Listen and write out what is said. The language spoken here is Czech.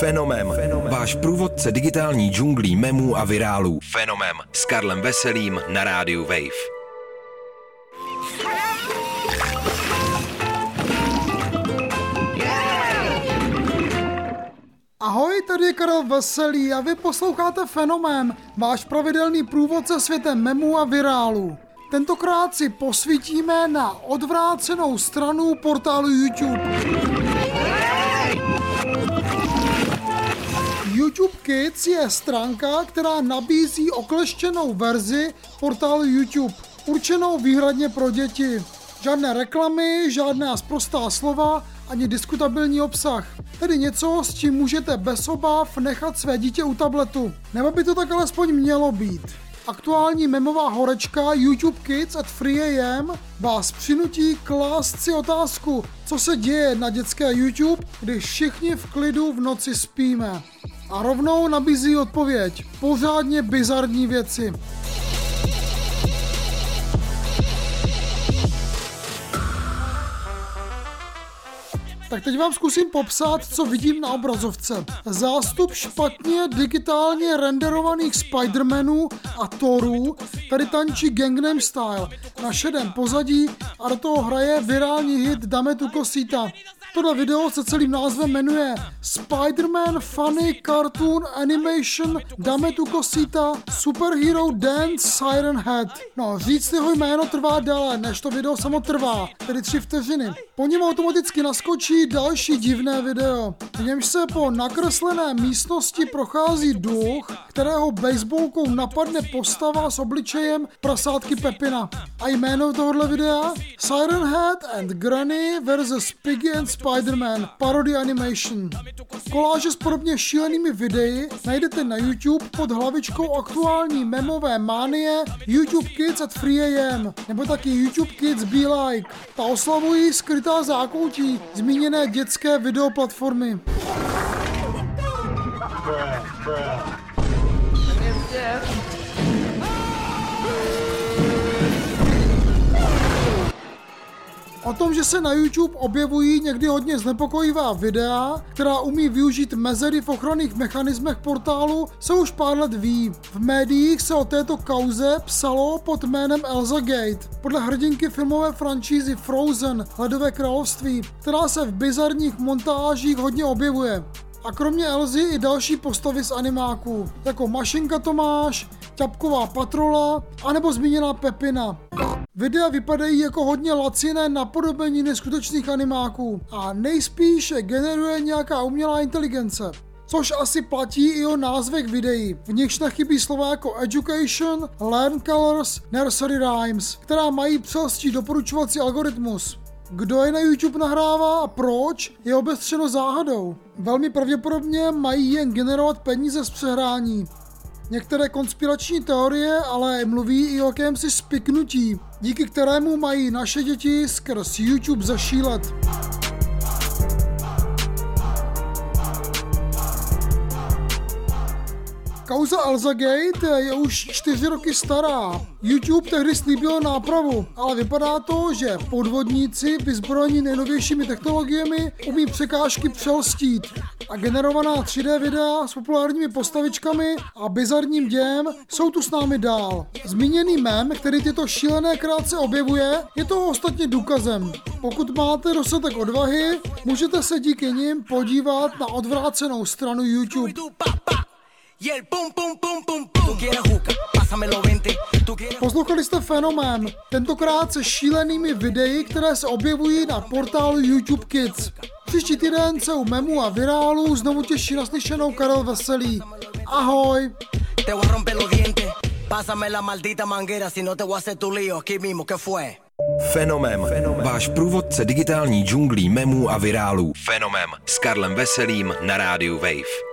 Fenomem. Fenomem. Váš průvodce digitální džunglí memů a virálů. Fenomem. S Karlem Veselým na rádiu Wave. Ahoj, tady je Karel Veselý a vy posloucháte Fenomén, váš pravidelný průvodce světem memů a virálů. Tentokrát si posvítíme na odvrácenou stranu portálu YouTube. YouTube Kids je stránka, která nabízí okleštěnou verzi portálu YouTube, určenou výhradně pro děti. Žádné reklamy, žádná sprostá slova, ani diskutabilní obsah. Tedy něco, s čím můžete bez obav nechat své dítě u tabletu. Nebo by to tak alespoň mělo být. Aktuální memová horečka YouTube Kids at 3am vás přinutí klást si otázku, co se děje na dětské YouTube, když všichni v klidu v noci spíme. A rovnou nabízí odpověď. Pořádně bizarní věci. Tak teď vám zkusím popsat, co vidím na obrazovce. Zástup špatně digitálně renderovaných Spidermanů a Thorů tady tančí Gangnam Style na šedém pozadí a do toho hraje virální hit Dame tu kosita. Tohle video se celým názvem jmenuje Spider-Man Funny Cartoon Animation Dame tu Cosita Superhero Dance Siren Head. No, říct jeho jméno trvá déle, než to video samo trvá, tedy tři vteřiny. Po něm automaticky naskočí další divné video, v němž se po nakreslené místnosti prochází duch, kterého baseballkou napadne postava s obličejem prasátky Pepina. A jméno tohohle videa? Siren Head and Granny vs. Piggy and Spider-Man Parody Animation. Koláže s podobně šílenými videi najdete na YouTube pod hlavičkou aktuální memové mánie YouTube Kids at 3am nebo taky YouTube Kids Be Like. Ta oslavují skrytá zákoutí zmíněné dětské videoplatformy. Bruh. O tom, že se na YouTube objevují někdy hodně znepokojivá videa, která umí využít mezery v ochranných mechanismech portálu, se už pár let ví. V médiích se o této kauze psalo pod jménem Elsa Gate, podle hrdinky filmové franšízy Frozen, Ledové království, která se v bizarních montážích hodně objevuje. A kromě Elzy i další postavy z animáků, jako Mašinka Tomáš, Ťapková patrola, anebo zmíněná Pepina. Videa vypadají jako hodně laciné napodobení neskutečných animáků a nejspíše generuje nějaká umělá inteligence. Což asi platí i o názvech videí, v nichž nechybí slova jako education, learn colors, nursery rhymes, která mají přelstí doporučovací algoritmus. Kdo je na YouTube nahrává a proč, je obestřeno záhadou. Velmi pravděpodobně mají jen generovat peníze z přehrání. Některé konspirační teorie ale mluví i o jakémsi spiknutí, díky kterému mají naše děti skrz YouTube zašílet. Kauza Alzagate je už čtyři roky stará. YouTube tehdy slíbil nápravu, ale vypadá to, že podvodníci vyzbrojení nejnovějšími technologiemi umí překážky přelstít. A generovaná 3D videa s populárními postavičkami a bizarním dějem jsou tu s námi dál. Zmíněný mem, který tyto šílené krátce objevuje, je toho ostatně důkazem. Pokud máte dostatek odvahy, můžete se díky nim podívat na odvrácenou stranu YouTube. Poslouchali jste fenomén, tentokrát se šílenými videi, které se objevují na portálu YouTube Kids. Příští týden se u memu a virálu znovu těší naslyšenou Karel Veselý. Ahoj! Te voy a romper los dientes. Pásame la maldita manguera, si no te voy a hacer tu lío aquí mismo, ¿qué fue? Fenomem. Fenomem. Váš průvodce digitální džunglí memů a virálů. Fenomem. S Karlem Veselým na rádiu Wave.